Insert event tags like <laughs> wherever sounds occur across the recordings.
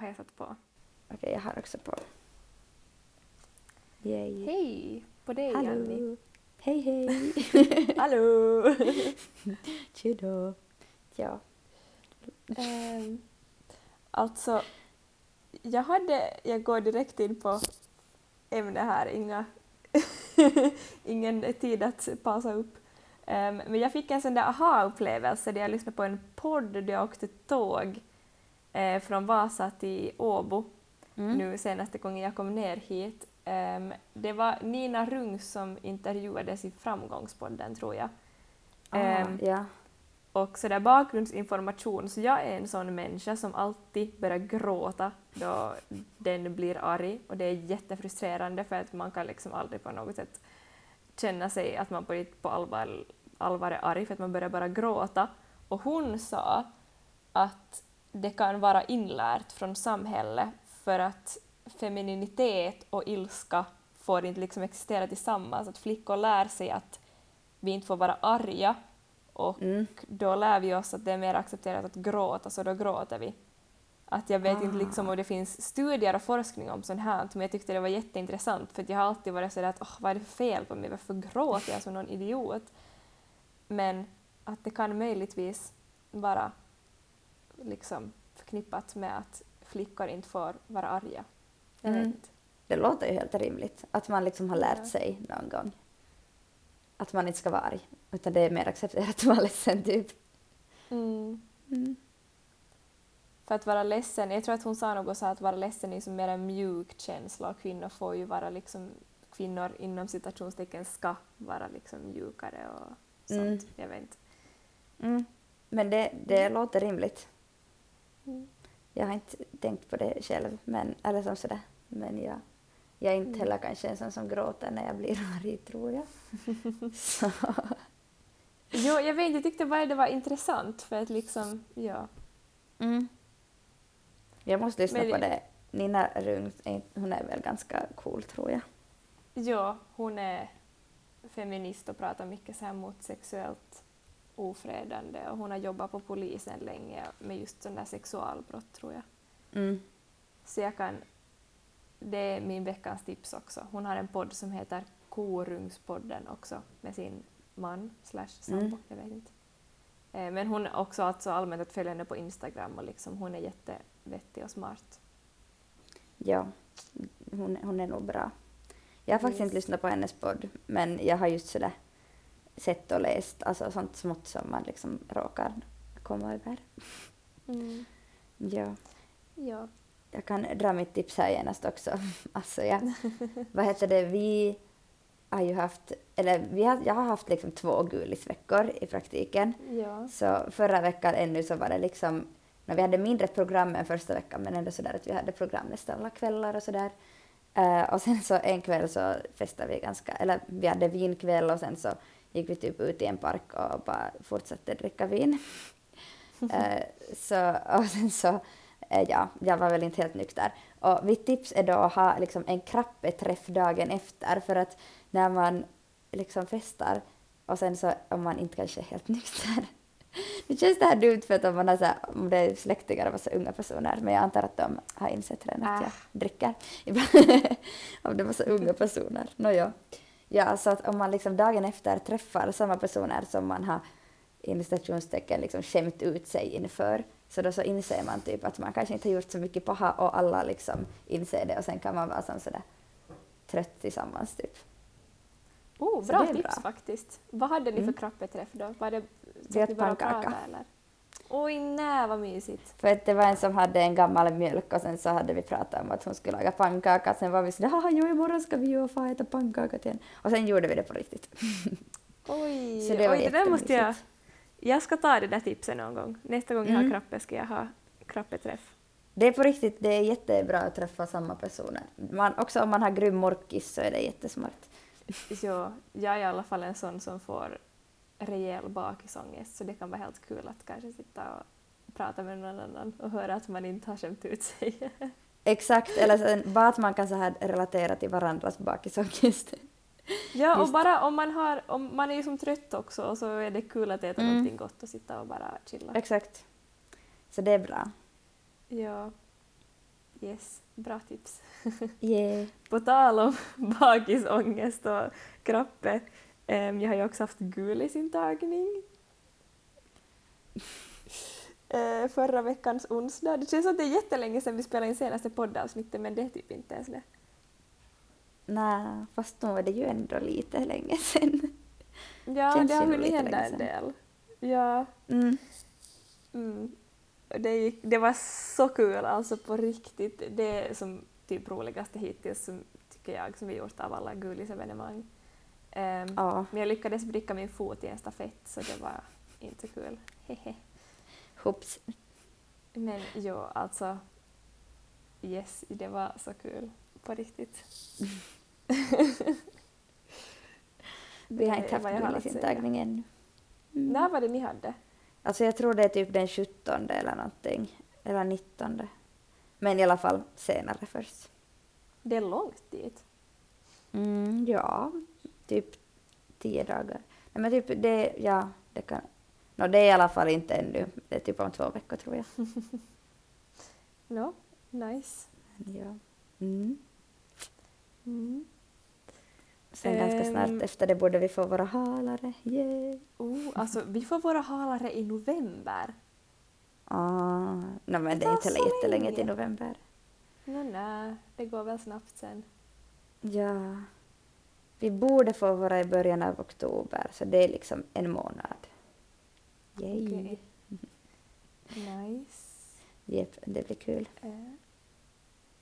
har jag satt på. Okej, jag har också på. Yay. Hej på dig. Hallå! Hej hej! <laughs> Hallå! <laughs> Tjodå! Ja. Ehm, alltså, jag hade, jag går direkt in på ämne här, inga, <laughs> ingen tid att pausa upp. Ehm, men jag fick en sån där aha-upplevelse där jag lyssnade på en podd där jag åkte tåg eh, från Vasa till Åbo Mm. nu senaste gången jag kom ner hit. Ehm, det var Nina Rungs som intervjuades i Framgångspodden tror jag. Ah, Ehm, ja. och sådär bakgrundsinformation, så jag är en sån människa som alltid börjar gråta då den blir arg och det är jättefrustrerande för att man kan liksom aldrig på något sätt känna sig att man på, på allvar, allvar är arg för att man börjar bara gråta. Och hon sa att det kan vara inlärt från samhället för att femininitet och ilska får inte liksom existera tillsammans, att flickor lär sig att vi inte får vara arga och Mm. då lär vi oss att det är mer accepterat att gråta, så då gråter vi. Att jag vet inte liksom om det finns studier och forskning om sånt här, men jag tyckte det var jätteintressant för jag har alltid varit sådär att oh, vad är det för fel på mig, varför gråter jag som någon idiot? Men att det kan möjligtvis vara liksom förknippat med att flickor inte får vara arga. Jag Mm. Det låter ju helt rimligt. Att man liksom har lärt Ja. sig någon gång. Att man inte ska vara arg. Utan det är mer accepterat att vara ledsen typ. Mm. Mm. För att vara ledsen, jag tror att hon sa något så att vara ledsen är som mer en mjuk känsla och kvinnor får ju vara liksom, kvinnor inom citationstecken ska vara liksom mjukare och sånt. Mm. Jag vet inte. Mm. Men det, det låter rimligt. Mm. Jag har inte tänkt på det själv, men, eller som sådär. Men jag, jag är inte Mm. heller kanske en sån som gråter när jag blir <laughs> arg, tror jag. <laughs> Så, Jo, jag vet jag tyckte bara det var intressant för att liksom, ja. mm. Jag måste lyssna Men på det-. Nina Rung, hon är väl ganska cool, tror jag. Ja, hon är feminist och pratar mycket så här mot sexuellt ofredande och hon har jobbat på polisen länge med just sådana där sexualbrott tror jag. Mm. Så jag kan... Det är min veckans tips också. Hon har en podd som heter Korungspodden också med sin man slash sambo, Mm. jag vet inte. Eh, Men hon är också alltså allmänt att följa henne på Instagram och liksom hon är jättevettig och smart. Ja, hon, hon är nog bra. Jag har faktiskt Yes. inte lyssnat på hennes podd, men jag har just sådär sett och läst alltså sånt smått som man liksom råkar komma över. Ja, Ja. jag kan dra mitt tips här genast också. <laughs> Alltså jag, <laughs> vad heter det, vi har ju haft, eller vi har, jag har haft liksom två gulisveckor i praktiken. ja. Så förra veckan ännu så var det liksom, när vi hade mindre program än första veckan men ändå sådär att vi hade program nästan alla kvällar och sådär. Eh, och sen så en kväll så festade vi ganska, eller vi hade vinkväll och sen så gick vi typ ut i en park och bara fortsatte dricka vin. <laughs> Eh, så, och sen så, eh, ja, jag var väl inte helt nykter. Och mitt tips är då att ha liksom en krappeträff dagen efter för att när man liksom festar och sen så om man inte kanske är helt nykter. Nu känns det här dumt för att om, man har så här, om det är släktingar och massa unga personer, men jag antar att de har insett redan att jag dricker. Ibland <laughs> om det är massa unga personer. Nåja. Ja, så att om man liksom dagen efter träffar samma personer som man har inom citationstecken liksom skämt ut sig inför, så då så inser man typ att man kanske inte har gjort så mycket paha och alla liksom inser det och sen kan man vara som sådär trött tillsammans typ. Oh, bra tips bra. faktiskt. Vad hade ni Mm. för krappeträff då? Var det så att ni bara pratade eller? Oj nej vad mysigt. För att det var en som hade en gammal mjölk och sen så hade vi pratat om att hon skulle laga pannkaka. Sen var vi sådär, haha jo imorgon ska vi ju och få äta pannkaka till en." Och sen gjorde vi det på riktigt. <laughs> Oj, Så det var oj det där måste jag... Jag ska ta det där tipset någon gång. Nästa gång jag har Mm. krappe ska jag ha krappeträff. Det är på riktigt, det är jättebra att träffa samma personer. Man, också om man har grym morkis så är det jättesmart. Ja, jag är i alla fall en sån som får rejäl bakisångest så det kan vara helt kul att kanske sitta och prata med någon annan och höra att man inte har skämt ut sig. <laughs> Exakt, eller sen, bara att man kan så här relatera till varandras bakisångest. Ja, och bara om man, har, om man är ju som trött också och så är det kul att äta Mm. någonting gott och sitta och bara chilla. Exakt. Så det är bra. Ja. Yes, bra tips. Yeah. <laughs> På tal om bakisångest och kroppe, jag har ju också haft gulisintagning. Eh, förra veckans onsdag. Det känns som att det är jättelänge sedan vi spelade in senaste poddavsnittet men det är typ inte ens det. Nej, fast nu var det ju ändå lite länge sedan. Ja, Känns det har hunnit hända en del. Ja, Mm. mm. det, gick, det var så kul alltså på riktigt. Det är som typ roligaste hittills som, tycker jag som vi gjort av alla gulisevenemang. Um, Ja, Men jag lyckades bricka min fot i en stafett så det var inte kul. Hehe. hoops. Men jo, alltså yes, det var så kul på riktigt. Vi har inte haft gulisintagning ännu. Mm. När var det ni hade? Alltså jag tror det är typ den 17 eller någonting. Eller 19. Men i alla fall senare först. Det är långt dit. Mm, ja, typ tio dagar. Nej men typ det, ja, det kan... No, det är i alla fall inte ännu. Det är typ om två veckor tror jag. <laughs> No, nice. Ja. Mm. Mm. Sen ganska Ehm. snart efter det borde vi få våra halare. Yeah. Oh, alltså, vi får våra halare i november. Ah, no, men det är inte jättelänge länge. till november. No, nej, det går väl snabbt sen. Ja. Vi borde få våra i början av oktober, så det är liksom en månad. Yay. Okej. <laughs> Nice. Jep, det blir kul. Eh.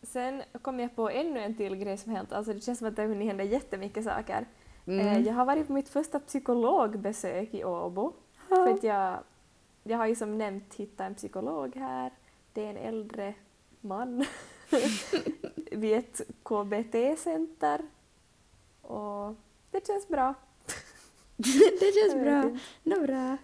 Sen kom jag på ännu en till grej som hänt. Alltså det känns som att det har hunnit hända jättemycket saker. Mm. Eh, Jag har varit på mitt första psykologbesök i Åbo. För att jag, jag har ju som nämnt hittat en psykolog här. Det är en äldre man <laughs> vid ett KBT-center. Och det känns bra. <laughs> det känns bra. Nå bra.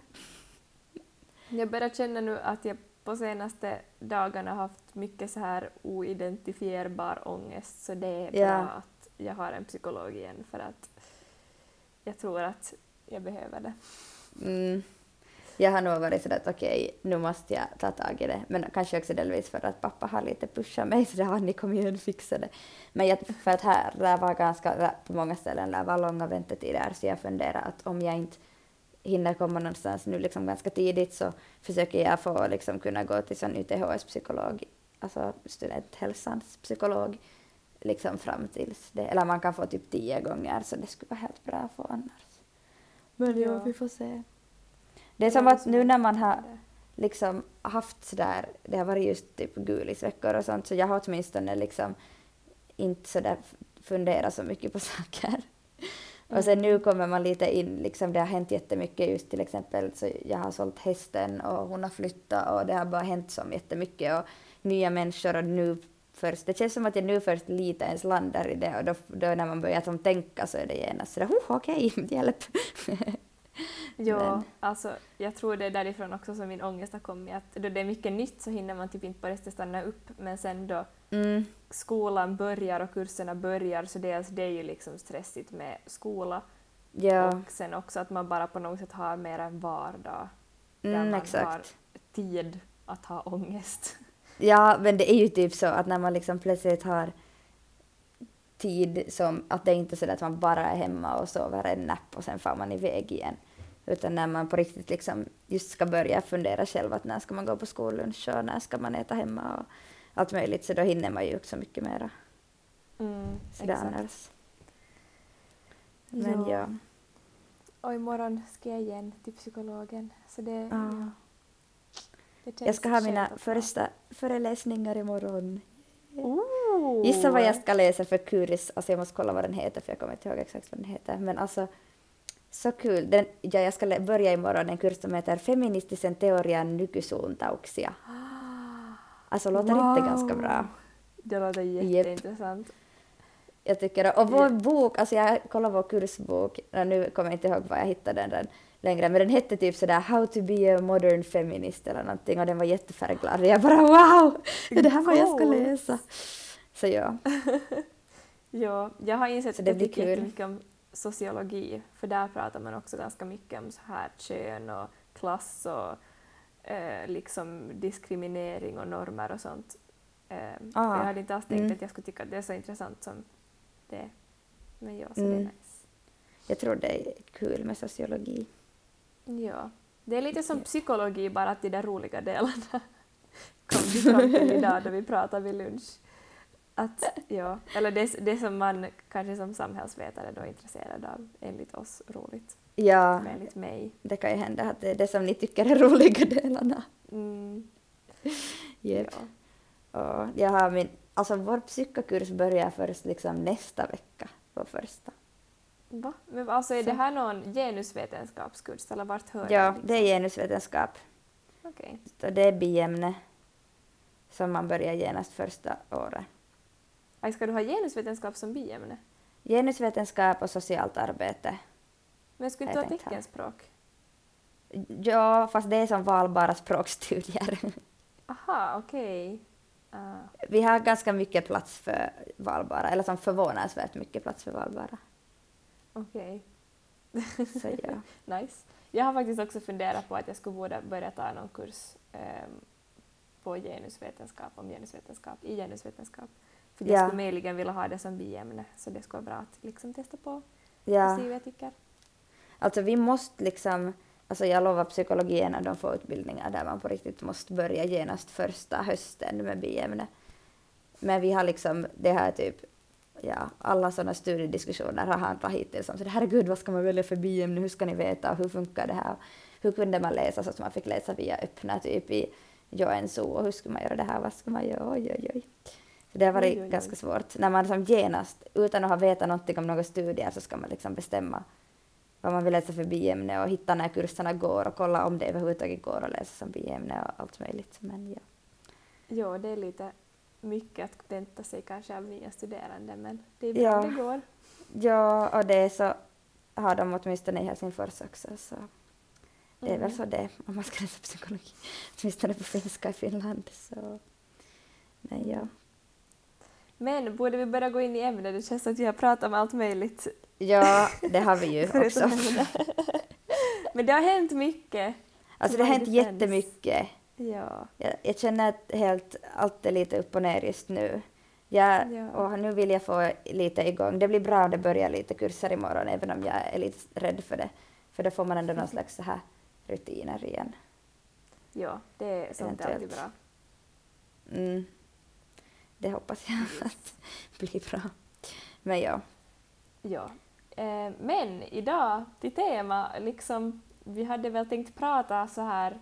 Jag börjar känna nu att jag på senaste dagarna haft mycket så här oidentifierbar ångest så det är Ja. bra att jag har en psykolog igen för att jag tror att jag behöver det. Mm. Jag har nog varit sådär att okej, nu måste jag ta tag i det. Men kanske också delvis för att pappa har lite pushat mig så det har ni kommer igen fixa det. Men jag, för att här, där var ganska, där, på många ställen där var långa väntetider så jag funderar att om jag inte hinner komma någonstans nu liksom ganska tidigt så försöker jag få liksom kunna gå till sån UTHS psykolog, alltså studenthälsans psykolog, liksom fram tills det, eller man kan få typ tio gånger så det skulle vara helt bra att få annars. Men ja, Ja. vi får se. Det är som att nu när man har liksom haft sådär, det har varit just typ gulisveckor och sånt, så jag har åtminstone liksom inte sådär funderat så mycket på <laughs> saker. Och sen nu kommer man lite in, liksom det har hänt jättemycket just till exempel så jag har sålt hästen och hon har flyttat och det har bara hänt så jättemycket och nya människor och nu först, det känns som att jag nu först lite ens landar i det och då, då när man börjar som tänka så är det genast sådär, oh, okej, <laughs> hjälp. Ja, Men- alltså jag tror det är därifrån också som min ångest har kommit. Att då det är mycket nytt så hinner man typ inte på riktigt stanna upp men sen då Mm, skolan börjar och kurserna börjar så dels det är ju liksom stressigt med skola ja, och sen också att man bara på något sätt har mer en vardag där mm, man exakt. har tid att ha ångest. <laughs> Ja, men det är ju typ så att när man liksom plötsligt har tid som att det inte är så där att man bara är hemma och sover en napp och sen far man iväg igen. Utan när man på riktigt liksom just ska börja fundera själv att när ska man gå på skollunch och när ska man äta hemma och allt möjligt så då hinner man ju också mycket mera Mm, sådär annars. Men ja. Och imorgon ska jag igen till psykologen. Så det, Ja. ja. det Jag ska ha mina första föreläsningar imorgon. Ooh. Gissa vad jag ska läsa för kurs, alltså jag måste kolla vad den heter för jag kommer inte ihåg exakt vad den heter. Men alltså, så kul. Den, ja, jag ska börja imorgon en kurs som heter Feministisen teorian nykysuuntauksia. Alltså låter inte ganska bra? Det låter jätteintressant. Jag tycker. Och vår bok, alltså jag kollade vår kursbok, nu kommer jag inte ihåg var jag hittade den längre, men den hette typ sådär How to be a modern feminist eller någonting och den var jättefärgglad jag bara wow! Det här vad jag ska läsa. Så ja. <laughs> Ja, jag har insett att det jag tycker jättemycket om sociologi, för där pratar man också ganska mycket om så här kön och klass och eh, liksom diskriminering och normer och sånt. Ah, Jag hade inte alls tänkt mm. att jag skulle tycka att det är så intressant som det Men ja, så det Mm. är nice. Jag tror det är kul med sociologi. Ja. Det är lite som psykologi, bara att de där roliga delarna <laughs> kom vi fram till idag då vi pratade vid lunch. Att, ja, eller det, det som man kanske som samhällsvetare då är intresserad av, enligt oss roligt, Ja, men enligt mig. det kan ju hända att det är det som ni tycker är roliga delarna. Mm, <laughs> Yep. ja. Och jag har min, alltså vår psykokurs börjar först liksom nästa vecka på första. Va? Men alltså är det Så. här någon genusvetenskapskurs eller vart hör Ja, det? liksom? det är genusvetenskap. Okej. Så det är biämne som man börjar genast första året. Aj, Ska du ha genusvetenskap som biämne? Genusvetenskap och socialt arbete. Men skulle du ha. teckenspråk? Ja, fast det är som valbara språkstudier. Aha, okej. Ah, Vi har ganska mycket plats för valbara, eller som förvånansvärt mycket plats för valbara. okej. Så ja. <laughs> Nice. Jag har faktiskt också funderat på att jag skulle borde börja ta någon kurs ehm, på genusvetenskap, om genusvetenskap, i genusvetenskap. För jag Ja. skulle möjligen vilja ha det som biämne, så det skulle vara bra att liksom testa på och ja. se vad jag tycker. Alltså vi måste liksom, alltså jag lovar psykologi är en av de få utbildningar där man på riktigt måste börja genast första hösten med biämne. Men vi har liksom, det här typ, ja, alla sådana studiediskussioner har handlat hittills om så herregud vad ska man välja för biämne, hur ska ni veta, hur funkar det här, hur kunde man läsa så att man fick läsa via öppna typ i Joensuu och hur skulle man göra det här, vad ska man göra, oj oj oj. Det har varit Oj, oj, oj. ganska svårt. När man som genast, utan att ha vetat någonting om några studier, så ska man liksom bestämma vad man vill läsa för biämne och hitta när kurserna går och kolla om det överhuvudtaget går att läsa som biämne och allt möjligt. Men ja. Jo, det är lite mycket att vänta sig kanske av nya studerande, men det är bra Ja. det går. ja, och det är så har de åtminstone i Helsingfors också, så det är väl Mm. så det om man ska läsa psykologi. Åtminstone på finska i Finland. Så. Men ja. Men borde vi börja gå in i ämnet? Det känns som att vi har pratat om allt möjligt. ja, det har vi ju <laughs> också. Men det har hänt mycket. Alltså det har hänt jättemycket. Ja. Jag, jag känner att helt, allt är lite upp och ner just nu. Jag, Ja. Och nu vill jag få lite igång. Det blir bra om det börjar lite kurser imorgon, även om jag är lite rädd för det. För då får man ändå någon slags så här rutiner igen. ja, det är sånt är alltid Eventuellt. bra. Mm. Det hoppas jag <laughs> att blir bra. Men ja. Ja. Eh, men idag till tema, liksom, vi hade väl tänkt prata så här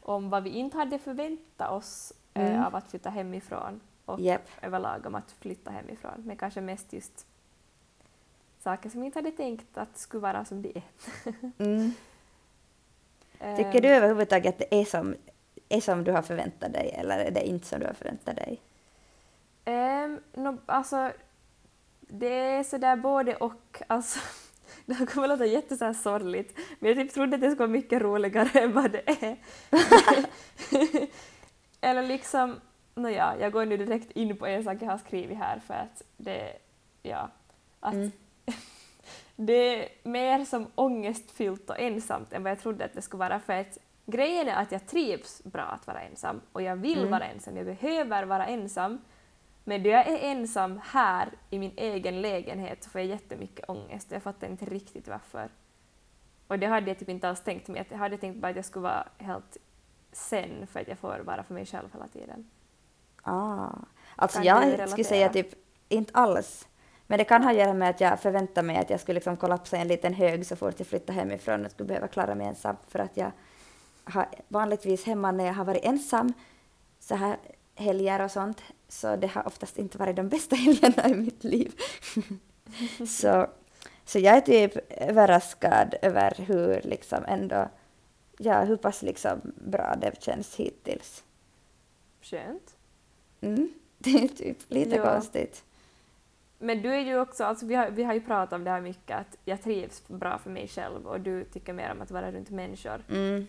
om vad vi inte hade förväntat oss eh, Mm. av att flytta hemifrån och Japp. överlag om att flytta hemifrån, men kanske mest just saker som vi inte hade tänkt att skulle vara som det är. <laughs> Mm. Eh, Tycker du överhuvudtaget att det är som, är som du har förväntat dig eller är det inte som du har förväntat dig? Um, no, alltså, det är sådär både och. Alltså, <laughs> det här kommer låta jätte sorgligt, men jag typ trodde att det skulle vara mycket roligare än vad det är. <laughs> Eller liksom, nåja, jag går nu direkt in på en sak jag har skrivit här för att det, ja, att Mm. <laughs> det är mer som ångestfyllt och ensamt än vad jag trodde att det skulle vara för att grejen är att jag trivs bra att vara ensam och jag vill Mm. vara ensam, jag behöver vara ensam men då jag är ensam här i min egen lägenhet så får jag jättemycket ångest jag fattar inte riktigt varför. Och det hade jag typ inte alls tänkt mig, jag hade tänkt bara att jag skulle vara helt sen för att jag får vara för mig själv hela tiden. Ah. Alltså Kan jag skulle säga typ inte alls. Men det kan ha att göra med att jag förväntar mig att jag skulle liksom kollapsa i en liten hög så fort jag flyttar hemifrån och skulle behöva klara mig ensam för att jag har vanligtvis hemma när jag har varit ensam så här helger och sånt så det har oftast inte varit de bästa <laughs> helgerna i mitt liv. <laughs> så, så jag är typ överraskad över hur liksom ändå, ja hur pass liksom bra det känns hittills. Skönt. Mm. <laughs> Det är typ lite Ja. konstigt. Men du är ju också, alltså vi har, vi har ju pratat om det här mycket, att jag trivs bra för mig själv och du tycker mer om att vara runt människor. Mm.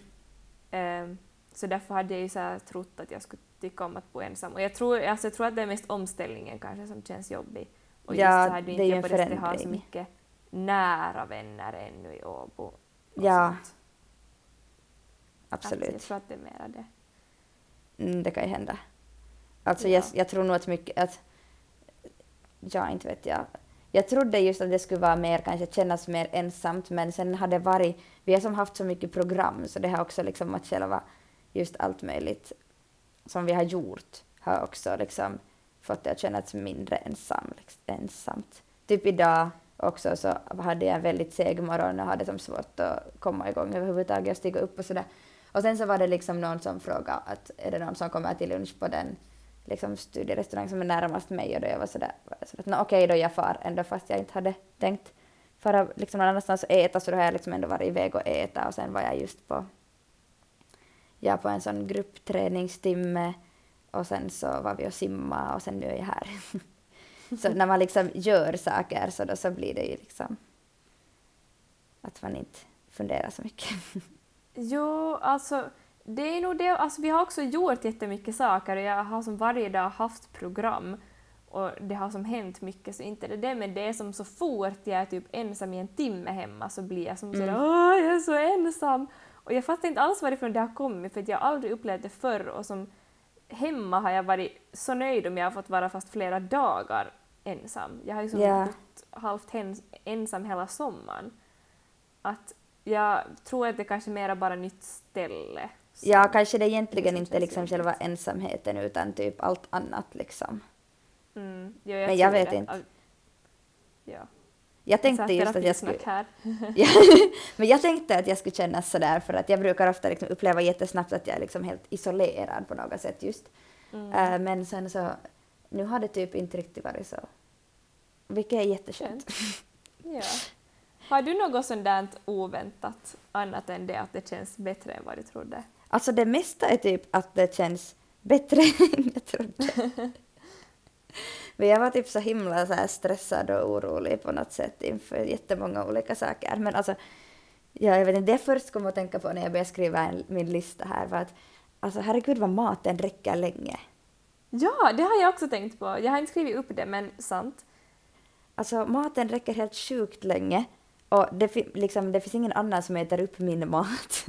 Ehm, så därför hade jag ju så här trott att jag skulle tycka om att bo ensam. Och jag tror, alltså jag tror att det är mest omställningen kanske som känns jobbig. Och Ja, just så här, du inte är på det sättet har så mycket nära vänner ännu i Åbo. Ja, sånt. Att jag absolut. tror att det är mera det. Mm, det kan ju hända. Alltså Ja. jag, jag tror nog att mycket att, ja inte vet jag. Jag trodde just att det skulle vara mer, kanske kännas mer ensamt men sen har det varit, vi har som haft så mycket program så det har också liksom att själva just allt möjligt som vi har gjort har också liksom fått det att kännas mindre ensam, liksom, ensamt. Typ idag också så hade jag en väldigt seg morgon och hade som svårt att komma igång överhuvudtaget och stiga upp och sådär. Och sen så var det liksom någon som frågade att är det någon som kommer till lunch på den liksom studierestaurang som är närmast mig och då jag var sådär, var jag sådär att okej då jag far ändå fast jag inte hade tänkt fara liksom någon annanstans och äta så då har jag liksom ändå varit iväg och äta och sen var jag just på ja, på en sån gruppträningstimme och sen så var vi och simma och sen nu är jag här. <laughs> så när man liksom gör saker så då så blir det ju liksom att man inte funderar så mycket. <laughs> Jo, alltså det är nog det. Alltså, vi har också gjort jättemycket saker och jag har som varje dag haft program och det har som hänt mycket så inte det det men det är som så fort jag är typ ensam i en timme hemma så blir jag som sådär åh jag är så ensam och jag fattar inte alls varifrån det har kommit för jag har aldrig upplevt det förr och som hemma har jag varit så nöjd om jag har fått vara fast flera dagar ensam. Jag har ju som Ja. bott halvt ensam hela sommaren. Att jag tror att det kanske mera bara nytt ställe. Ja, kanske det egentligen som inte liksom själva ensamheten utan typ allt annat liksom. Mm, jo, jag Men jag vet det. inte. Ja. Jag tänkte just att jag skulle... här. <laughs> Men jag tänkte att jag skulle känna sådär för att jag brukar ofta liksom uppleva jättesnabbt att jag är liksom helt isolerad på något sätt just. Mm. Äh, men sen så, nu har det typ inte riktigt varit så. Vilket är jätteskönt. <laughs> Ja. Har du något sånt där oväntat annat än det att det känns bättre än vad du trodde? Alltså det mesta är typ att det känns bättre <laughs> än jag trodde. Men jag var typ så himla så stressad och orolig på något sätt inför jättemånga olika saker. Men alltså, ja, jag vet inte, det först kom att tänka på när jag började skriva en, min lista här var att alltså herregud vad maten räcker länge. Ja, det har jag också tänkt på. Jag har inte skrivit upp det, men sant. Alltså maten räcker helt sjukt länge och det, liksom, det finns ingen annan som äter upp min mat.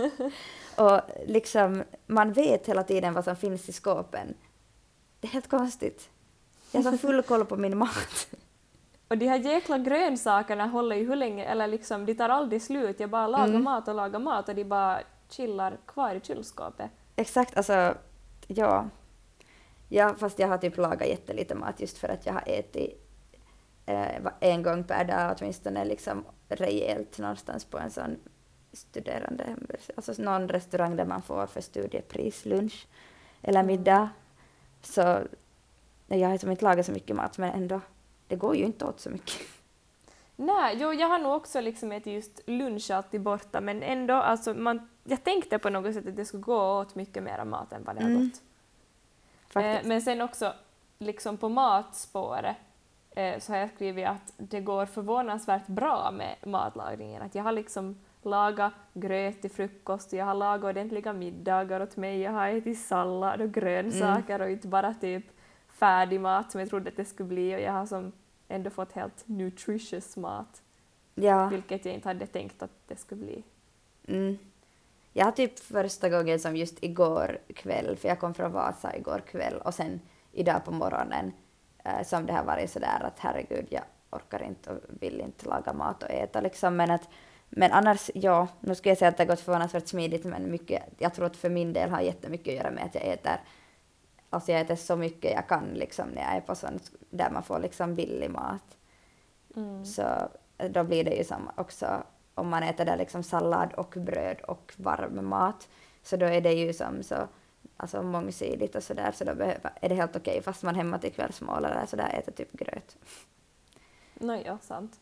<laughs> och liksom, man vet hela tiden vad som finns i skåpen. Det är helt konstigt. Jag har full koll på min mat. <laughs> Och de här jäkla grönsakerna håller ju hur länge, eller liksom, de tar aldrig slut. Jag bara lagar Mm. mat och lagar mat och de bara chillar kvar i kylskåpet. Exakt, alltså, ja. ja. Fast jag har typ lagat jättelite mat just för att jag har ätit eh, en gång per dag åtminstone liksom rejält någonstans på en sån studerande, alltså någon restaurang där man får för studiepris lunch eller middag. Så nej, jag har liksom inte lagat så mycket mat men ändå, det går ju inte åt så mycket. Nej, jo, jag har nog också liksom ätit just lunch alltid borta, men ändå, alltså man, jag tänkte på något sätt att det skulle gå åt mycket mer mat än vad det har Mm, gått. Faktiskt. Eh, men sen också, liksom på matspåret, eh, så har jag skrivit att det går förvånansvärt bra med matlagningen. Att jag har liksom lagat gröt till frukost, jag har lagat ordentliga middagar åt mig, jag har ätit sallad och grönsaker och inte bara typ färdig mat som jag trodde att det skulle bli och jag har som ändå fått helt nutritious mat, ja. vilket jag inte hade tänkt att det skulle bli. Mm. Jag har typ första gången som just igår kväll, för jag kom från Vasa igår kväll och sen idag på morgonen eh, som det har varit sådär att herregud, jag orkar inte och vill inte laga mat och äta liksom. Men, att, men annars, ja, nu skulle jag säga att det har gått förvånansvärt smidigt men mycket, jag tror att för min del har jättemycket att göra med att jag äter Alltså jag äter så mycket jag kan liksom när jag är på sånt där man får liksom billig mat. Mm. Så eh, då blir det ju som också om man äter där liksom sallad och bröd och varm mat så då är det ju som så alltså mångsidigt och sådär så då behöver, är det helt okej fast man hemma till kvällsmål eller sådär äter typ gröt. Nåja, sant.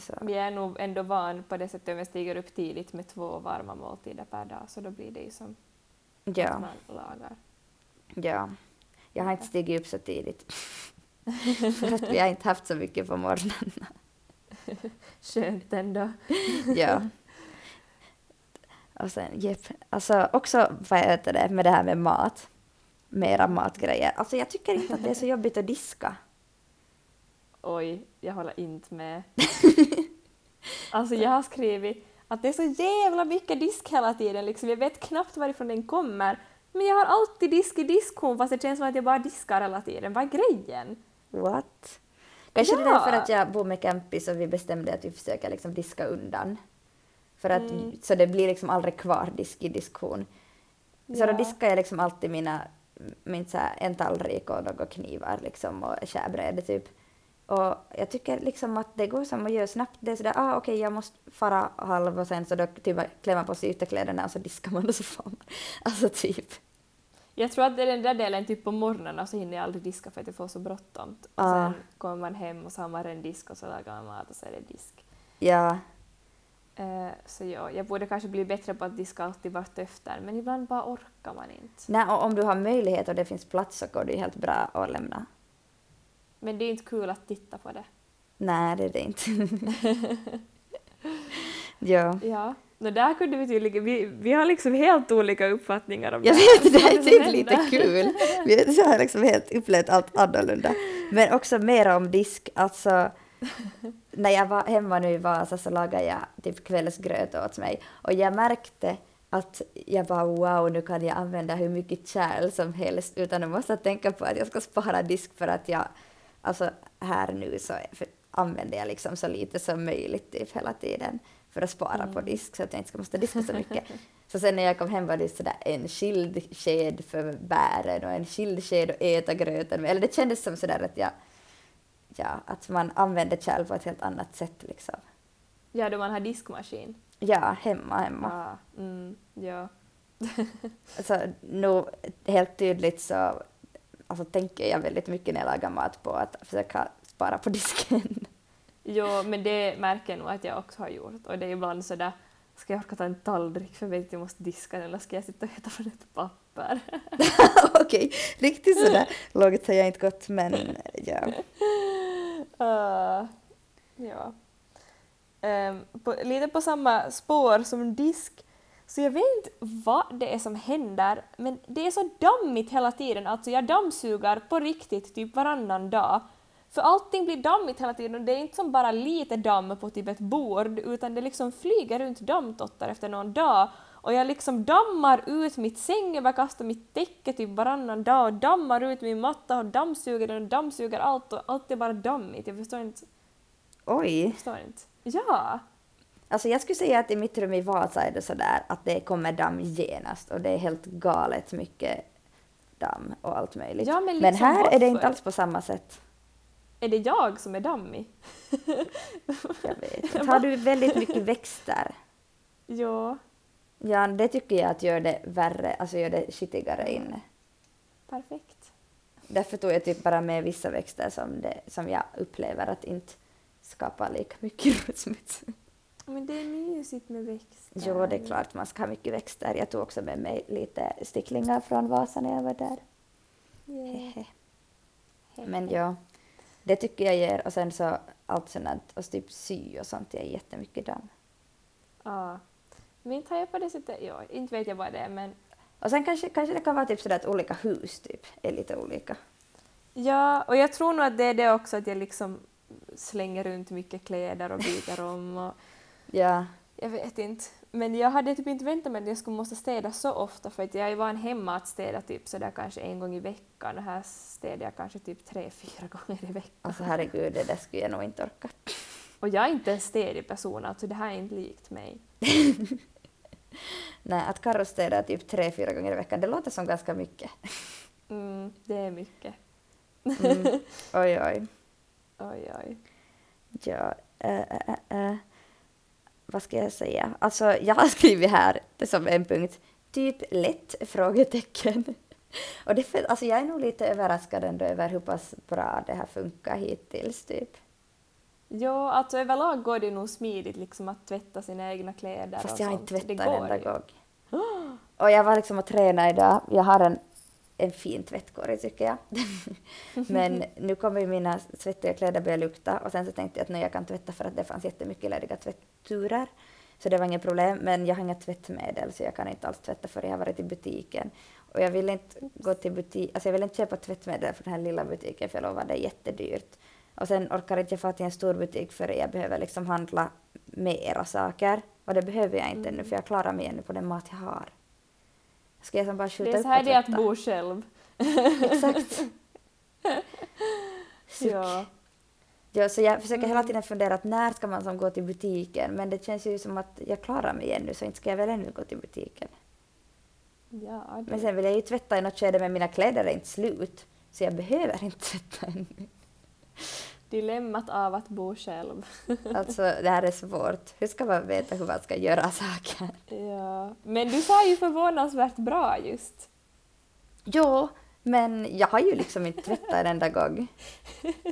Så, Vi är nog ändå van på det sättet om jag stiger upp tidigt med två varma måltider per dag, så då blir det ju som att ja, man lagar. Ja. Jag har inte stigit upp så tidigt. <laughs> För att vi har inte haft så mycket på morgonen. Skönt ändå. ja. Och sen, jepp. Alltså också vad heter det med det här med mat. Mera matgrejer. Alltså jag tycker inte att det är så jobbigt att diska. Oj, jag håller inte med. <laughs> alltså jag har skrivit att det är så jävla mycket disk hela tiden, liksom. jag vet knappt varifrån den kommer. Men jag har alltid disk i diskhon fast det känns som att jag bara diskar hela tiden. Vad är grejen? What? Kanske det är Ja. därför att jag bor med campis och vi bestämde att vi försöker liksom diska undan. För att, Mm. Så det blir liksom aldrig kvar disk i diskon. Så Ja. då diskar jag liksom alltid mina, min så här, en tallrik och några knivar liksom och skärbräde typ. Och jag tycker liksom att det går som att göra snabbt. Det är sådär, ah okej jag måste fara halv och sen så då typ klär man på sig ytterkläderna och så diskar man och så får man. <laughs> Alltså typ. Jag tror att det är den där delen typ på morgonen så hinner jag aldrig diska för att jag får så bråttom. Och Ah. sen kommer man hem och så har man en disk och så lagar man mat och så är det disk. Ja, Eh, så ja, jag borde kanske bli bättre på att diska alltid vartefter men ibland bara orkar man inte. Nej, och om du har möjlighet och det finns plats så går det ju helt bra att lämna. Men det är inte kul att titta på det. Nej, det är det inte. <laughs> ja. Ja, no, där kunde vi tydligen, vi, vi har liksom helt olika uppfattningar om Jag det här. vet, det är typ lite kul. Vi har liksom helt upplevt allt annorlunda. Men också mera om disk, alltså när jag var hemma nu i Vasa så lagade jag typ kvällsgröt åt mig och jag märkte att jag bara wow, nu kan jag använda hur mycket kärl som helst utan att måste tänka på att jag ska spara disk för att jag, alltså här nu så använder jag liksom så lite som möjligt typ hela tiden för att spara på disk så att jag inte ska måste diska så mycket. <laughs> Så sen när jag kom hem var det sådär en skild sked för bären och en skild sked att äta gröten med. Eller det kändes som sådär att jag, ja, att man använder kärl på ett helt annat sätt liksom. Ja, då man har diskmaskin. Ja, hemma, hemma. Ja, mm, ja. <laughs> Alltså, nog helt tydligt så alltså, tänker jag väldigt mycket när jag lagar mat på att försöka spara på disken. Jo, men det märker jag nog att jag också har gjort. Och det är ibland sådär, ska jag orka ta en tallrik för jag vet att jag måste diska den eller ska jag sitta och äta från ett papper? <laughs> Okej, riktigt sådär lågt har jag inte gått men ja. Uh, ja. Ehm, på, lite på samma spår som disk, så jag vet inte vad det är som händer, men det är så dammigt hela tiden. Alltså jag dammsugar på riktigt typ varannan dag. För allting blir dammigt hela tiden och det är inte som bara lite damm på typ ett bord, utan det liksom flyger runt dammtottar efter någon dag. Och jag liksom dammar ut mitt sängöverkast och mitt täcke typ varannan dag och dammar ut min matta och dammsuger den och dammsuger allt och allt är bara dammigt. Jag förstår inte. Oj. Jag förstår inte. Ja! Alltså jag skulle säga att i mitt rum i Vasa är det sådär att det kommer damm genast och det är helt galet mycket damm och allt möjligt. Ja, men men liksom här är det varför? inte alls på samma sätt. Är det jag som är dammig? Jag vet. <laughs> Har du väldigt mycket växter? Ja, Ja, det tycker jag att gör det värre, alltså gör det skitigare inne. perfekt. Därför tog jag typ bara med vissa växter som, det, som jag upplever att inte skapar lika mycket <laughs> smuts. Men det är mysigt med växter. Jo, det är klart man ska ha mycket växter. Jag tog också med mig lite sticklingar från Vasa när jag var där. Yeah. Men ja, det tycker jag ger. Och sen så allt sånt och typ sy och sånt ger jättemycket damm. Ja. Har jag på det sättet, ja, inte vet jag vad det är men Och sen kanske, kanske det kan vara typ sådär att olika hus typ är lite olika. ja, och jag tror nog att det är det också att jag liksom slänger runt mycket kläder och byter om och Ja, jag vet inte. Men jag hade typ inte väntat mig att jag skulle måste städa så ofta för att jag är van hemma att städa typ sådär kanske en gång i veckan och här städar jag kanske typ tre, fyra <laughs> gånger i veckan. alltså herregud, det där skulle jag nog inte orka. Och jag är inte en städig person, alltså det här är inte likt mig. <laughs> Nej, att Carro städar typ tre, fyra gånger i veckan, det låter som ganska mycket. Mm, det är mycket. Mm. <laughs> Oj, oj. Oj, oj. Ja, äh, äh, äh. Vad ska jag säga? Alltså, jag har <laughs> skrivit här det som en punkt, typ lätt? frågetecken. <laughs> Och det, för- alltså, jag är nog lite överraskad ändå över hur pass bra det här funkar hittills, typ. Jo, alltså överlag går det nog smidigt liksom att tvätta sina egna kläder Fast jag har inte tvättat en enda gång. <gasps> Och jag var liksom och tränade idag. Jag har en, en fin tvättkorg tycker jag. <laughs> Men nu kommer ju mina svettiga kläder börja lukta och sen så tänkte jag att nej, jag kan tvätta för att det fanns jättemycket lediga tvätturer. Så det var inget problem, men jag har inga tvättmedel så jag kan inte alls tvätta för jag har varit i butiken. Och jag vill inte gå till butik, alltså jag vill inte köpa tvättmedel från den här lilla butiken för jag lovar det är jättedyrt. Och sen orkar inte jag få till en stor butik för jag behöver liksom handla mera saker. Och det behöver jag inte ännu för jag klarar mig ännu på den mat jag har. Ska jag som bara skjuta Det är upp så här det är att bo själv. Exakt. <laughs> Suck. Ja. Ja, så jag försöker hela Mm. tiden fundera att när ska man som gå till butiken men det känns ju som att jag klarar mig ännu så inte ska jag väl ännu gå till butiken. Ja, det. Men sen vill jag ju tvätta i något skede men mina kläder är inte slut så jag behöver inte tvätta ännu. Dilemmat av att bo själv. <laughs> Alltså det här är svårt. Hur ska man veta hur man ska göra saker? Ja. Men du sa ju förvånansvärt bra just. Jo, men jag har ju liksom inte tvättat en enda gång.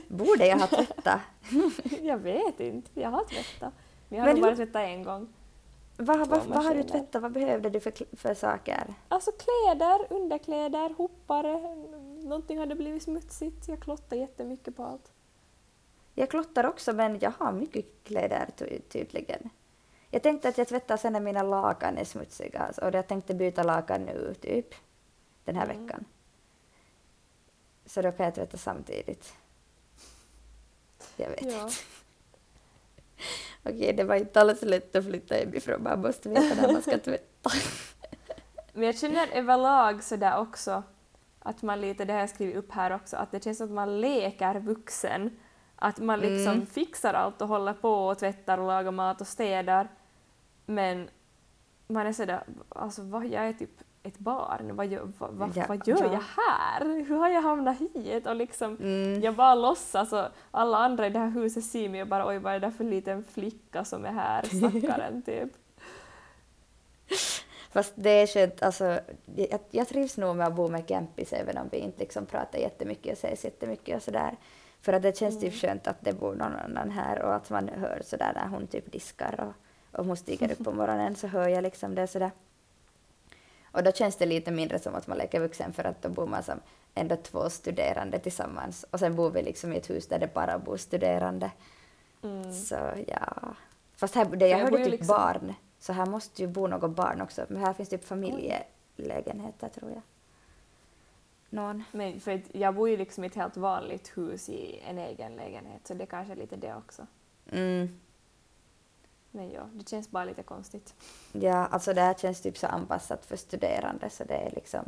Borde jag ha tvättat? <laughs> Jag vet inte, jag har tvättat. Men jag har Men bara hur- tvättat en gång. Vad, vad, vad har du tvättat? Vad behövde du för, för saker? Alltså kläder, underkläder, hoppare, någonting hade blivit smutsigt. Jag klottade jättemycket på allt. Jag klottar också men jag har mycket kläder ty- tydligen. Jag tänkte att jag tvättar sen när mina lakan är smutsiga och jag tänkte byta lakan nu typ den här Mm. veckan. Så då kan jag tvätta samtidigt. Jag vet Ja. inte. <laughs> Okej, det var inte alls lätt att flytta hemifrån. Man måste veta när man ska <laughs> tvätta. Men jag känner överlag sådär också att man lite, det har jag skrivit upp här också, att det känns som att man leker vuxen. Att man liksom Mm. fixar allt och håller på och tvättar och lagar mat och städar. Men man är sådär, alltså vad, jag är typ ett barn, vad gör, vad, vad, Ja, vad gör ja. jag här? Hur har jag hamnat hit? Och liksom, Mm. jag bara låtsas och alla andra i det här huset ser mig och bara oj vad är det för liten flicka som är här, <laughs> stackaren typ. Fast det är skönt, alltså, jag, jag trivs nog med att bo med campis även om vi inte liksom pratar jättemycket och ses jättemycket och sådär. För att det känns typ skönt att det bor någon annan här och att man hör sådär när hon typ diskar och om hon stiger upp på <laughs> morgonen så hör jag liksom det sådär. Och då känns det lite mindre som att man leker vuxen för att då bor man som ändå två studerande tillsammans och sen bor vi liksom i ett hus där det bara bor studerande. Mm. Så ja. Fast här, det, jag hörde typ liksom- barn, så här måste ju bo något barn också. Men här finns typ familjelägenheter tror jag. Någon. Men för att jag bor ju liksom i ett helt vanligt hus i en egen lägenhet så det kanske är lite det också. Mm. Men ja, det känns bara lite konstigt. Ja, alltså det här känns typ så anpassat för studerande så det är liksom...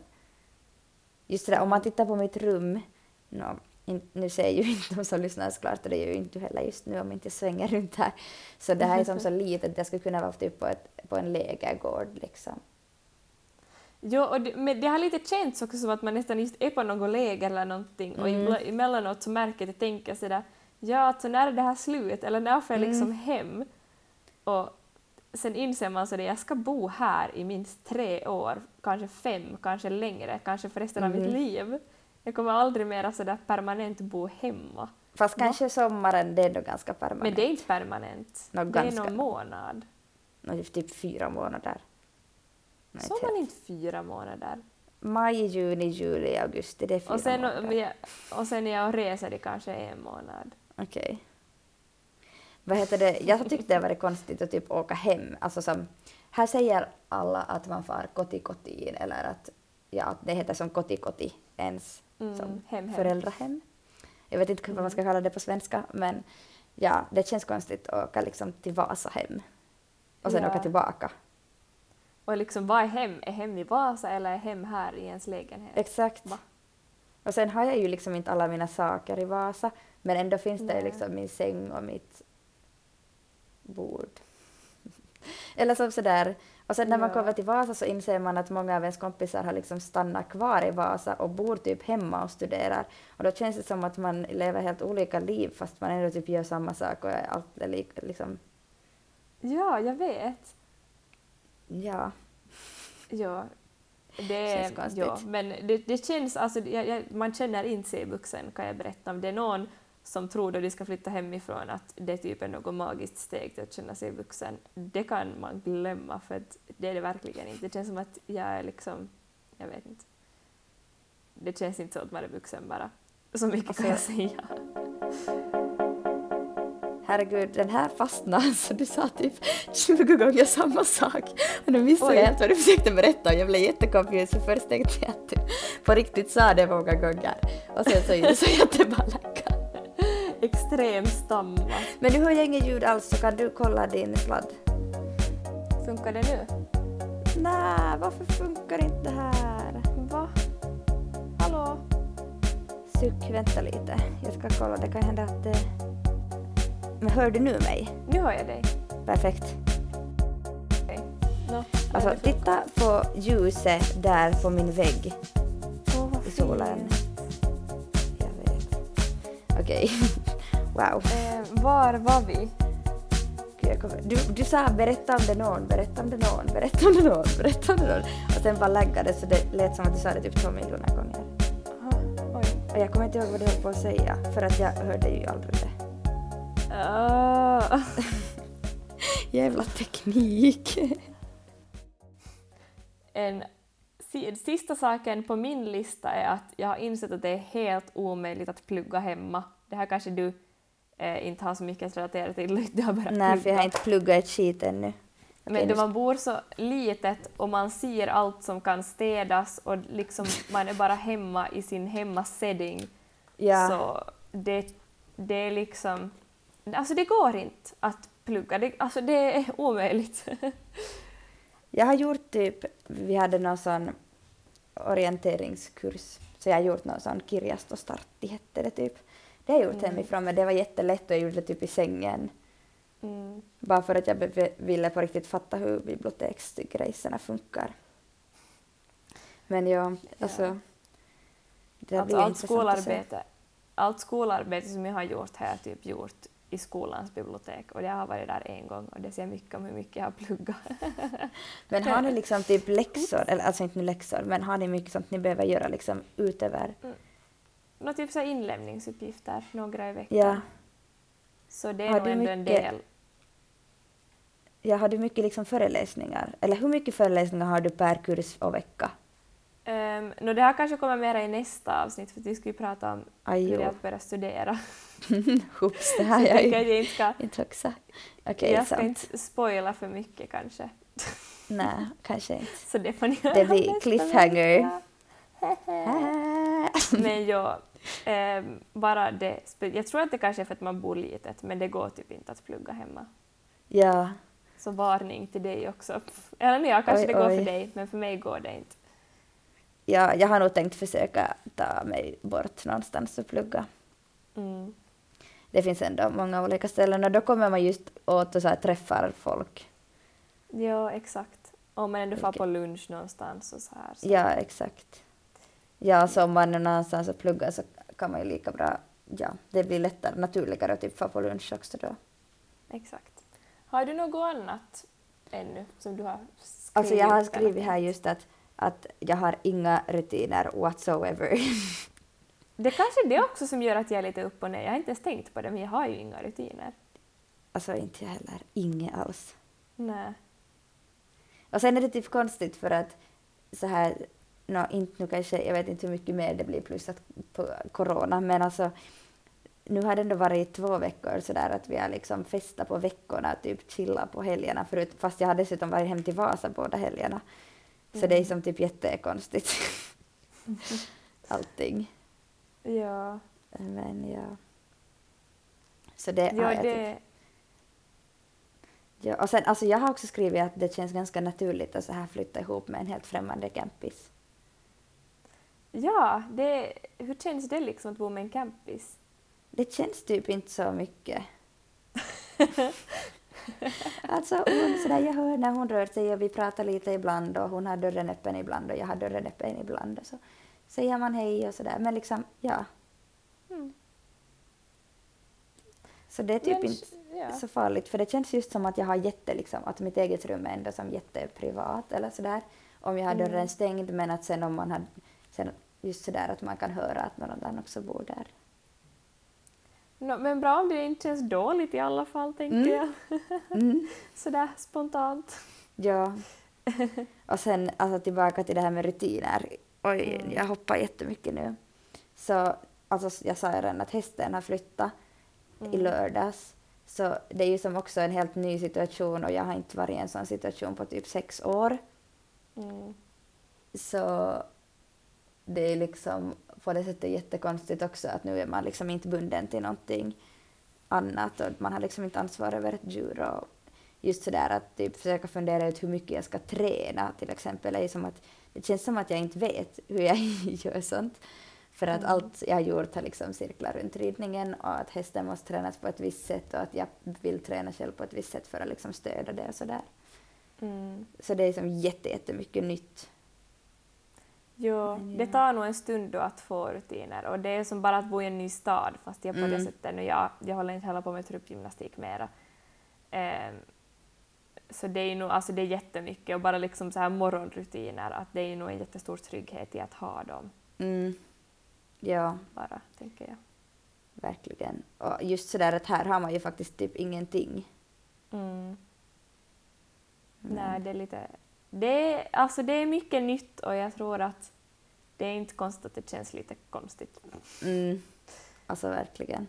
Just det där, om man tittar på mitt rum, nå, in, nu ser ju <laughs> inte de som lyssnar såklart och det är ju inte heller just nu om inte jag svänger runt här. Så det här är som så <laughs> litet, jag skulle kunna vara typ på, ett, på en lägergård liksom. Jo, och det, men det har lite känts också som att man nästan just är på något läger eller någonting och Mm. ibla- emellanåt så märker jag tänker sådär ja, alltså när är det här slut eller när får jag liksom Mm. hem? Och sen inser man så att jag ska bo här i minst tre år, kanske fem, kanske längre, kanske för resten av mitt Mhm. liv. Jag kommer aldrig mer sådär permanent bo hemma. Fast Va? kanske sommaren, det är ändå ganska permanent. Men det är inte permanent. Nå, det ganska. är någon månad. Nå, typ fyra månader. Nej, Så inte man inte fyra månader. Maj, juni, juli, augusti, det är fyra Och sen, månader. jag, och sen är jag reser det kanske är en månad. Okej. Vad heter det? Jag tyckte det var konstigt att typ åka hem. Alltså som, här säger alla att man far kotikotiin eller att, ja, att det heter som kotikoti ens Mm, som hem, hem. föräldrahem. Jag vet inte vad man ska kalla det på svenska men ja, det känns konstigt att åka liksom till Vasa hem och sen Ja. åka tillbaka. Och liksom vad är hem? Är hem i Vasa eller är hem här i ens lägenhet? Exakt. Va? Och sen har jag ju liksom inte alla mina saker i Vasa men ändå finns det Nej. liksom min säng och mitt bord. <laughs> Eller som sådär. Och sen när man Ja. kommer till Vasa så inser man att många av ens kompisar har liksom stannat kvar i Vasa och bor typ hemma och studerar. Och då känns det som att man lever helt olika liv fast man ändå typ gör samma sak och allt är lik, liksom, Ja, jag vet. Ja. Ja, det är, Känns konstigt. ja, men det, det känns, alltså, jag, jag, man känner inte sig vuxen kan jag berätta. Om det är någon som tror då de ska flytta hemifrån att det typ är något magiskt steg till att känna sig vuxen, det kan man glömma för det är det verkligen inte. Det känns som att jag är liksom, jag vet inte. Det känns inte så att man är vuxen bara. Så mycket kan jag säga. Herregud, den här fastnade <laughs> så du sa typ 20 gånger samma sak. Och nu missade Oj. jag helt vad du försökte berätta och jag blev jättekonfus för först tänkte jag att du på riktigt sa det många gånger. Och sen så är det så <laughs> jättebalaka. Extrem stamma. Men nu hör jag inget ljud alls så kan du kolla din sladd. Funkar det nu? Nej, varför funkar inte det här? Va? Hallå? Suck, vänta lite. Jag ska kolla, det kan hända att det... Men hör du nu mig? Nu hör jag dig. Perfekt. Okej. Nå, Alltså, titta på ljuset där på min vägg vad i solen. Jag vet. Okej. <laughs> wow. Eh, var var vi? Du, du sa berätta om det någon, berätta om det någon, berätta om det någon, berätta om det någon. Och sen bara laggade så det lät som att du sa det typ två miljoner gånger. Aha, oj. Och jag kommer inte ihåg vad du höll på att säga för att jag hörde ju aldrig det. Ah. <laughs> Jävla teknik. En si- sista saken på min lista är att jag har insett att det är helt omöjligt att plugga hemma. Det här kanske du eh, inte har så mycket att relatera till, <laughs> du har börjat Nej, för jag har inte pluggat ett skit ännu. Men då man bor så litet och man ser allt som kan städas och liksom man är bara hemma i sin hemmasetting Ja, så det, det är liksom... Alltså det går inte att plugga, det, alltså det är omöjligt. <laughs> jag har gjort typ, vi hade någon sån orienteringskurs, så jag har gjort någon sån Kirjastostartti hette det typ. Det har jag gjort Mm. hemifrån men det var jättelätt och jag gjorde det typ i sängen. Mm. Bara för att jag ville på riktigt fatta hur biblioteksgrejserna funkar. Men ja, alltså... Det Alltså allt skolarbete, allt skolarbete som jag har gjort jag typ gjort i skolans bibliotek och jag har varit där en gång och det säger mycket om hur mycket jag har pluggat. <laughs> Men har ni liksom typ läxor, eller alltså inte läxor, men har ni mycket sånt ni behöver göra liksom utöver? Nå, typ så inlämningsuppgifter, några i veckan. Ja, Så det är Har nog ändå en mycket- del. ja, har du mycket liksom föreläsningar? Eller hur mycket föreläsningar har du per kurs och vecka? Um, no, det här kanske kommer mera i nästa avsnitt för att vi ska ju prata om hur det är att börja studera. <laughs> Hoops, det Så här jag jag jag inte ska, inte också. Okej, jag ska sant. inte spoila för mycket kanske. <laughs> Nej, kanske inte. Så det får ni höra Det blir cliffhanger. <laughs> Men ja, ehm, bara det. Jag tror att det kanske är för att man bor litet, men det går typ inte att plugga hemma. ja, Så varning till dig också. Eller ja, kanske Oj, det går oj. för dig, men för mig går det inte. Ja, jag har nog tänkt försöka ta mig bort någonstans och plugga. Mm. Det finns ändå många olika ställen och då kommer man just åt och så här träffar folk. Ja, exakt. Om man ändå får Okej. på lunch någonstans och så här. Så. Ja, exakt. Ja, så om man är någonstans och pluggar så kan man ju lika bra, ja, det blir lättare, naturligare att typ få på lunch också då. Exakt. Har du något annat ännu som du har skrivit? Alltså jag har skrivit här just att, att jag har inga rutiner whatsoever. <laughs> Det är kanske det också som gör att jag är lite upp och ner. Jag har inte ens tänkt på det, men jag har ju inga rutiner. alltså inte jag heller, inget alls. Nej. Och sen är det typ konstigt för att så här, nå inte nu kanske, jag vet inte hur mycket mer det blir plus att på corona, men alltså nu har det ändå varit två veckor så där att vi har liksom festat på veckorna, typ chilla på helgerna förut, fast jag har dessutom varit hem till Vasa båda helgerna. Så det är som typ jättekonstigt. <laughs> Allting. Ja, Men ja. Så det har ja jag typ. det... Ja, och sen, alltså jag har också skrivit att det känns ganska naturligt att så här flytta ihop med en helt främmande campis. Ja, det... Hur känns det liksom att bo med en campis? Det känns typ inte så mycket. <laughs> <laughs> alltså hon, sådär, jag hör när hon rör sig och vi pratar lite ibland och hon har dörren öppen ibland och jag har dörren öppen ibland och så säger man hej och sådär. Men liksom, ja. Mm. Så det är typ Men, inte ja. så farligt för det känns just som att jag har jätte, liksom, att mitt eget rum är ändå som jätteprivat eller sådär. Om jag har Mm. dörren stängd men att sen om man har, sen just sådär att man kan höra att någon annan också bor där. Nå, men bra om det inte känns dåligt i alla fall, tänker Mm. jag. Mm. <laughs> Sådär spontant. Ja. <laughs> Och sen alltså tillbaka till det här med rutiner. Oj, Mm. jag hoppar jättemycket nu. Så alltså, jag sa ju redan att hästen har flyttat i Mm. lördags. Så det är ju som också en helt ny situation och jag har inte varit i en sån situation på typ sex år. Mm. Så det är liksom på det sättet jättekonstigt också att nu är man liksom inte bunden till någonting annat och man har liksom inte ansvar över ett djur och just sådär att typ försöka fundera ut hur mycket jag ska träna till exempel. Är som att, det känns som att jag inte vet hur jag <laughs> gör sånt. För att Mm. allt jag har gjort har liksom cirklar runt ridningen och att hästen måste tränas på ett visst sätt och att jag vill träna själv på ett visst sätt för att liksom stödja det och sådär. Mm. Så det är som jätte, jättemycket nytt. Jo, det tar nog en stund då att få rutiner och det är som bara att bo i en ny stad fast jag på det Mm. sättet nu, jag, jag håller inte heller på med truppgymnastik mera. Ehm, så det är nog, alltså det är jättemycket och bara liksom så här morgonrutiner, att det är nog en jättestor trygghet i att ha dem Mm. Ja, bara, tänker jag. verkligen. Och just sådär att här har man ju faktiskt typ ingenting. Mm. Men- Nej, det är lite... Det alltså det är mycket nytt och jag tror att det är inte konstigt att det känns lite konstigt. Mm. Alltså verkligen.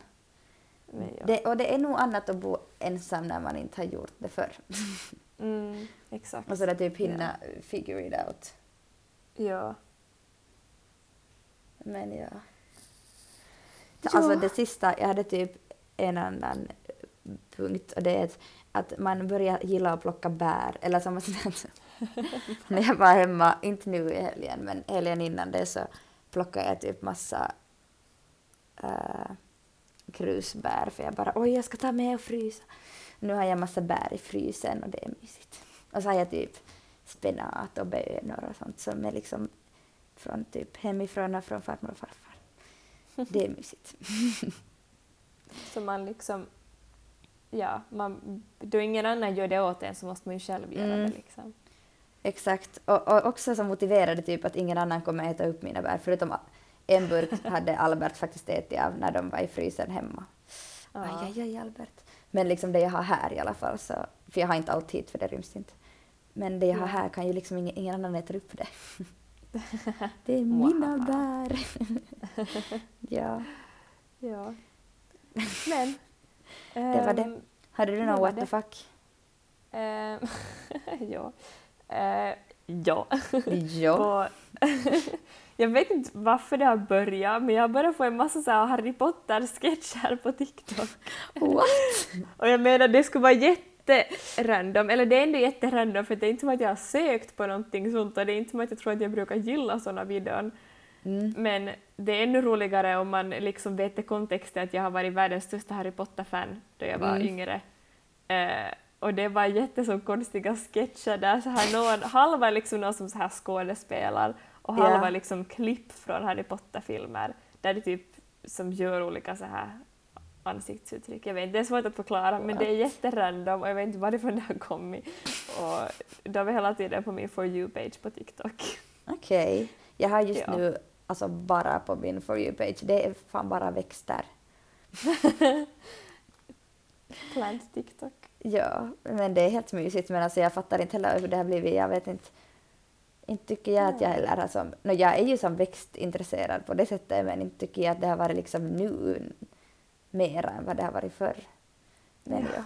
Men ja. Det, och det är nog annat att bo ensam när man inte har gjort det förr. <laughs> Mm, exakt. Och sådär typ hinna figure it out. Ja. Men ja. Ja. Alltså det sista, jag hade typ en annan punkt och det är att, man börjar gilla att plocka bär. Eller som att <laughs> när jag var hemma, inte nu i helgen, men helgen innan det så plockade jag typ massa äh, krusbär för jag bara oj jag ska ta med och frysa. Nu har jag massa bär i frysen och det är mysigt. Och så har jag typ spenat och bönor och sånt som är liksom från typ hemifrån och från farmor och farfar. Det är mysigt. <laughs> Så man liksom... Ja, man, då ingen annan gör det åt en så måste man ju själv göra Mm. det. Liksom. Exakt. Och, och också så motiverade typ att ingen annan kommer äta upp mina bär. Förutom en burk <laughs> hade Albert faktiskt ätit av när de var i frysen hemma. Ja. Aj, aj, aj, Albert. Men liksom det jag har här i alla fall, så, för jag har inte allt hit för det ryms inte. Men det jag har här kan ju liksom ingen, ingen annan äta upp det. <laughs> det är mina Wow. bär. <laughs> ja. Ja. Men... Det var det. ehm, Hade du var what the fuck? ehm, ja. Eh, ja. ja. <laughs> <laughs> Jag vet inte varför det har börjat, men jag har börjat få en massa så Harry Potter-sketcher på TikTok. What? <laughs> Och jag menar, det skulle vara jätterandom, eller det är ändå jätterandom för det är inte som att jag har sökt på någonting sånt och det är inte som att jag tror att jag brukar gilla sådana videon. Mm. Men det är ännu roligare om man liksom vet i kontexten att jag har varit världens största Harry Potter-fan då jag var Mm. yngre. Eh, och det var jätteså konstiga sketcher där så här någon, halva är liksom någon som så här skådespelar och halva liksom klipp från Harry Potter-filmer där det typ som gör olika så här ansiktsuttryck. Jag vet inte, det är svårt att förklara men det är jätterandom och jag vet inte varifrån det har kommit. Och de är hela tiden på min For You-page på TikTok. Okej. Jag har just Ja. nu alltså bara på min For You-page, det är fan bara växter. <laughs> Plant TikTok. Ja, men det är helt mysigt. Men alltså jag fattar inte heller hur det har blivit. Jag vet inte. Inte tycker jag att jag heller har som... No, jag är ju som växtintresserad på det sättet men inte tycker jag att det har varit liksom nu mera än vad det har varit förr. Men ja.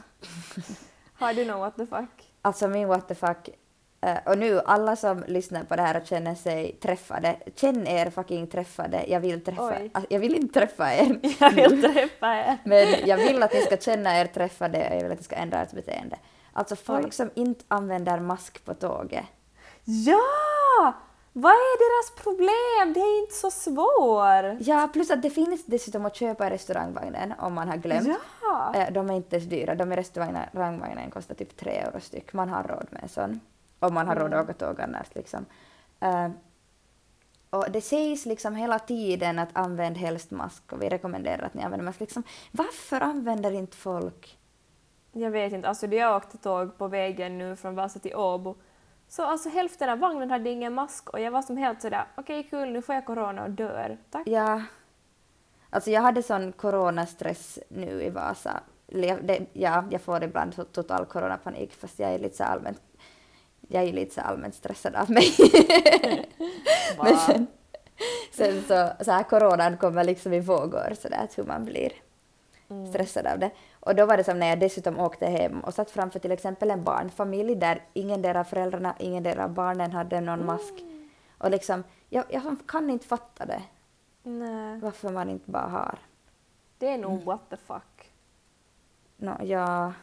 <laughs> Har du något what the fuck? Alltså min what the fuck. Eh, och nu alla som lyssnar på det här och känner sig träffade, känn er fucking träffade. Jag vill träffa, Oj. alltså, jag vill inte träffa er. <laughs> Jag vill träffa er. <laughs> Men jag vill att ni ska känna er träffade och jag vill att ni ska ändra ert beteende. Alltså folk Oj. som inte använder mask på tåget. Ja! Vad är deras problem? Det är inte så svårt. Ja, plus att det finns dessutom att köpa i restaurangvagnen om man har glömt. Ja! Eh, De är inte ens dyra. De i restaurangvagnen kostar typ tre euro styck. Man har råd med en sån. Om man har råd att åka tåg annars liksom. Eh, och det sägs liksom hela tiden att använd helst mask och vi rekommenderar att ni använder mask. Liksom, varför använder inte folk? Jag vet inte, alltså jag åkte tåg på vägen nu från Vasa till Åbo så alltså hälften av vagnen hade ingen mask och jag var som helt sådär okej kul nu får jag corona och dör. Tack. Ja, alltså jag hade sån coronastress nu i Vasa. Det, ja, jag får ibland to- total coronapanik fast jag är lite så allmänt jag är ju lite så allmänt stressad av mig. <laughs> Men sen, sen så, så här coronan kommer liksom i vågor sådär att hur man blir Mm. stressad av det. Och då var det som när jag dessutom åkte hem och satt framför till exempel en barnfamilj där ingen av föräldrarna, ingen av barnen hade någon mask. Och liksom, jag, jag kan inte fatta det, Nej, varför man inte bara har. det är nog what the fuck. No, ja,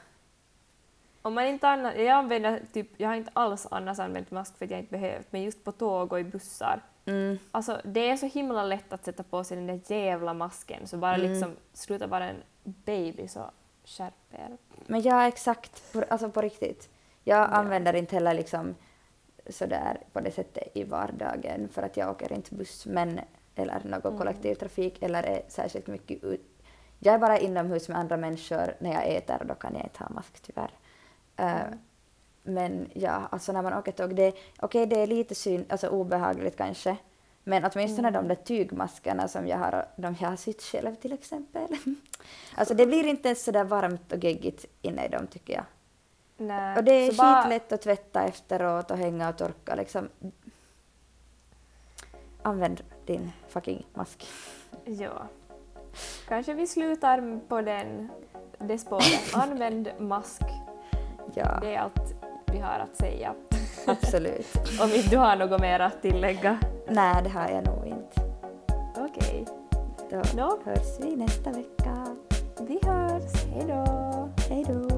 Om man inte annar, jag, använder, typ, jag har inte alls annars använt mask för att jag inte behövt, men just på tåg och i bussar. Mm. Alltså, det är så himla lätt att sätta på sig den där jävla masken, så bara Mm. liksom sluta vara en baby så skärp er. Men ja, exakt. På, alltså på riktigt. Jag använder inte heller liksom sådär på det sättet i vardagen för att jag åker inte buss men, eller någon Mm. kollektivtrafik eller är särskilt mycket ut. Jag är bara inomhus med andra människor när jag äter och då kan jag inte ha mask tyvärr. Eh, Mm. men ja, alltså när man åker tåg, det, okej det är lite syn, alltså obehagligt kanske. Men åtminstone Mm. de där tygmaskerna som jag har, de jag har sytt själv till exempel. <laughs> alltså det blir inte ens sådär varmt och geggigt inne i dem tycker jag. Nej, Och det är så bara- skitlätt att tvätta efteråt och hänga och torka liksom. Använd din fucking mask. <laughs> Ja. Kanske vi slutar på den, det spåret. Använd mask. Ja, Det är allt vi har att säga. <laughs> <laughs> absolut. Om inte du har något mer att tillägga. Nej, det har jag nog inte. Okej, Då Nå. hörs vi nästa vecka. vi hörs. Hej då! Hej då!